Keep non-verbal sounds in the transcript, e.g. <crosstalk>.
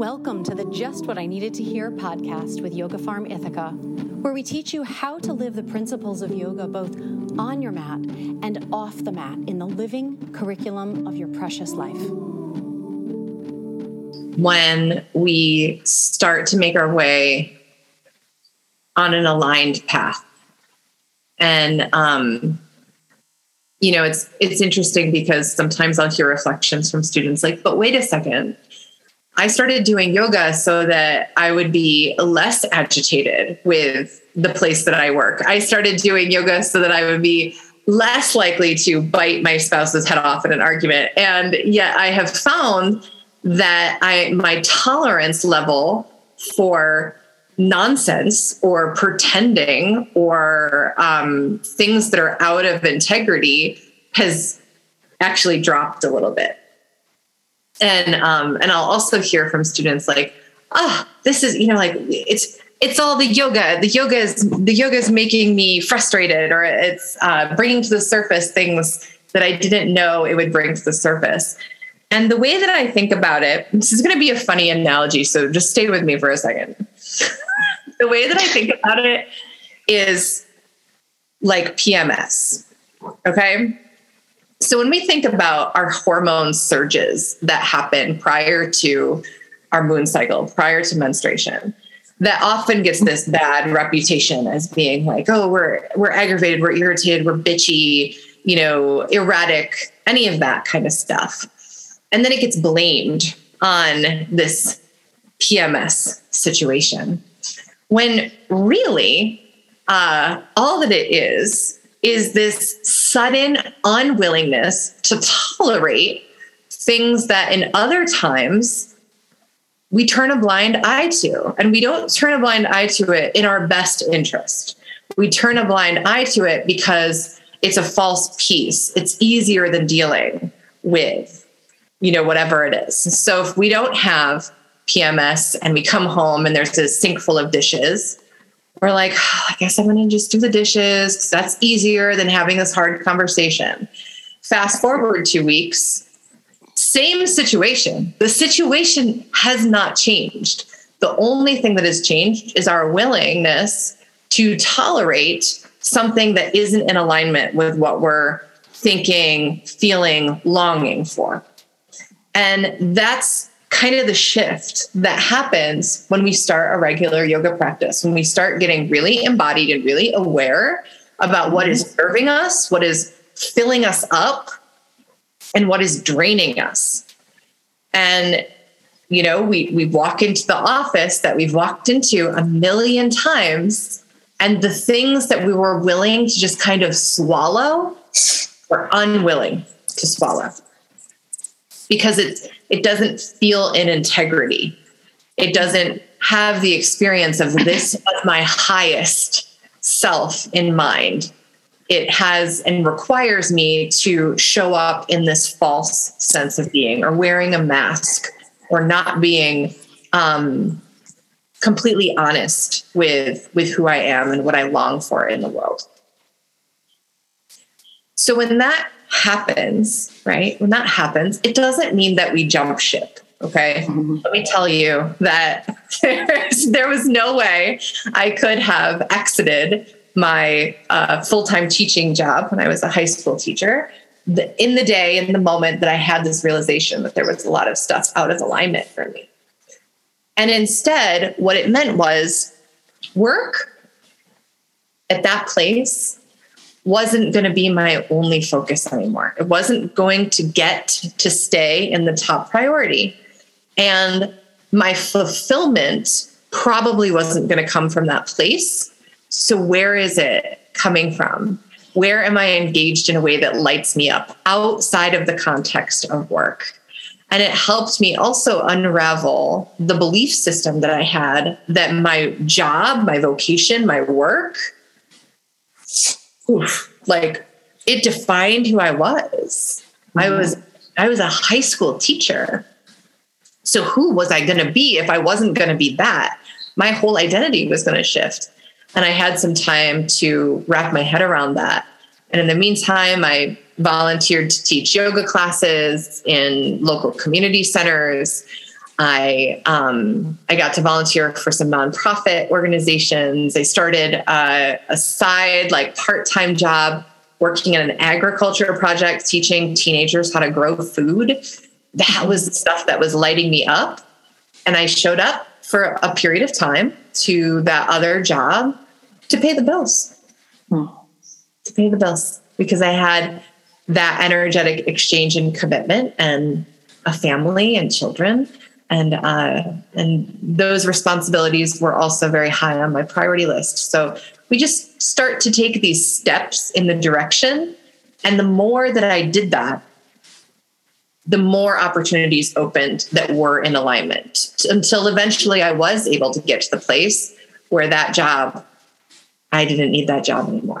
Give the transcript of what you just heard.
Welcome to the Just What I Needed to Hear podcast with Yoga Farm Ithaca, where we teach you how to live the principles of yoga both on your mat and off the mat in the living curriculum of your precious life. When we start to make our way on an aligned path. And um, you know, it's it's interesting because sometimes I'll hear reflections from students like, but wait a second I started doing yoga so that I would be less agitated with the place that I work. I started doing yoga so that I would be less likely to bite my spouse's head off in an argument. And yet I have found that I my tolerance level for nonsense or pretending or um, things that are out of integrity has actually dropped a little bit and um, and I'll also hear from students like, "Ah, oh, this is you know like it's it's all the yoga. The yoga is the yoga is making me frustrated, or it's uh, bringing to the surface things that I didn't know it would bring to the surface." And the way that I think about it, this is going to be a funny analogy, so just stay with me for a second. <laughs> the way that I think about it is like PMS. Okay so when we think about our hormone surges that happen prior to our moon cycle, prior to menstruation, that often gets this bad reputation as being like, oh, we're we're aggravated, we're irritated, we're bitchy, you know, erratic, any of that kind of stuff. And then it gets blamed on this PMS situation. When really, uh, all that it is is this sudden unwillingness to tolerate things that in other times we turn a blind eye to. And we don't turn a blind eye to it in our best interest. We turn a blind eye to it because it's a false peace. It's easier than dealing with, you know, whatever it is. So if we don't have PMS and we come home and there's a sink full of dishes, we're like, oh, I guess I'm going to just do the dishes because that's easier than having this hard conversation. Fast forward two weeks, same situation. The situation has not changed. The only thing that has changed is our willingness to tolerate something that isn't in alignment with what we're thinking, feeling, longing for. And that's kind of the shift that happens when we start a regular yoga practice, when we start getting really embodied and really aware about what is mm-hmm. serving us, what is filling us up, and what is draining us. And you know, we we walk into the office that we've walked into a million times, and the things that we were willing to just kind of swallow, we're unwilling to swallow because it's it doesn't feel in integrity. It doesn't have the experience of this as my highest self in mind. It has and requires me to show up in this false sense of being or wearing a mask or not being um, completely honest with, with who I am and what I long for in the world. So when that happens, right? When that happens, it doesn't mean that we jump ship. Okay. Mm-hmm. Let me tell you that <laughs> there was no way I could have exited my uh, full time teaching job when I was a high school teacher the, in the day, in the moment that I had this realization that there was a lot of stuff out of alignment for me. And instead, what it meant was work at that place wasn't going to be my only focus anymore. It wasn't going to get to stay in the top priority. And my fulfillment probably wasn't going to come from that place. So, where is it coming from? Where am I engaged in a way that lights me up outside of the context of work? And it helped me also unravel the belief system that I had that my job, my vocation, my work oof, like it defined who I was. Mm-hmm. I was I was a high school teacher. So who was I going to be if I wasn't going to be that? My whole identity was going to shift. And I had some time to wrap my head around that. And in the meantime, I volunteered to teach yoga classes in local community centers. I um, I got to volunteer for some nonprofit organizations. I started uh, a side like part time job working in an agriculture project, teaching teenagers how to grow food. That was the stuff that was lighting me up, and I showed up for a period of time to that other job to pay the bills. Hmm. To pay the bills because I had that energetic exchange and commitment and a family and children and uh, and those responsibilities were also very high on my priority list. So we just start to take these steps in the direction, and the more that I did that, the more opportunities opened that were in alignment until eventually I was able to get to the place where that job I didn't need that job anymore.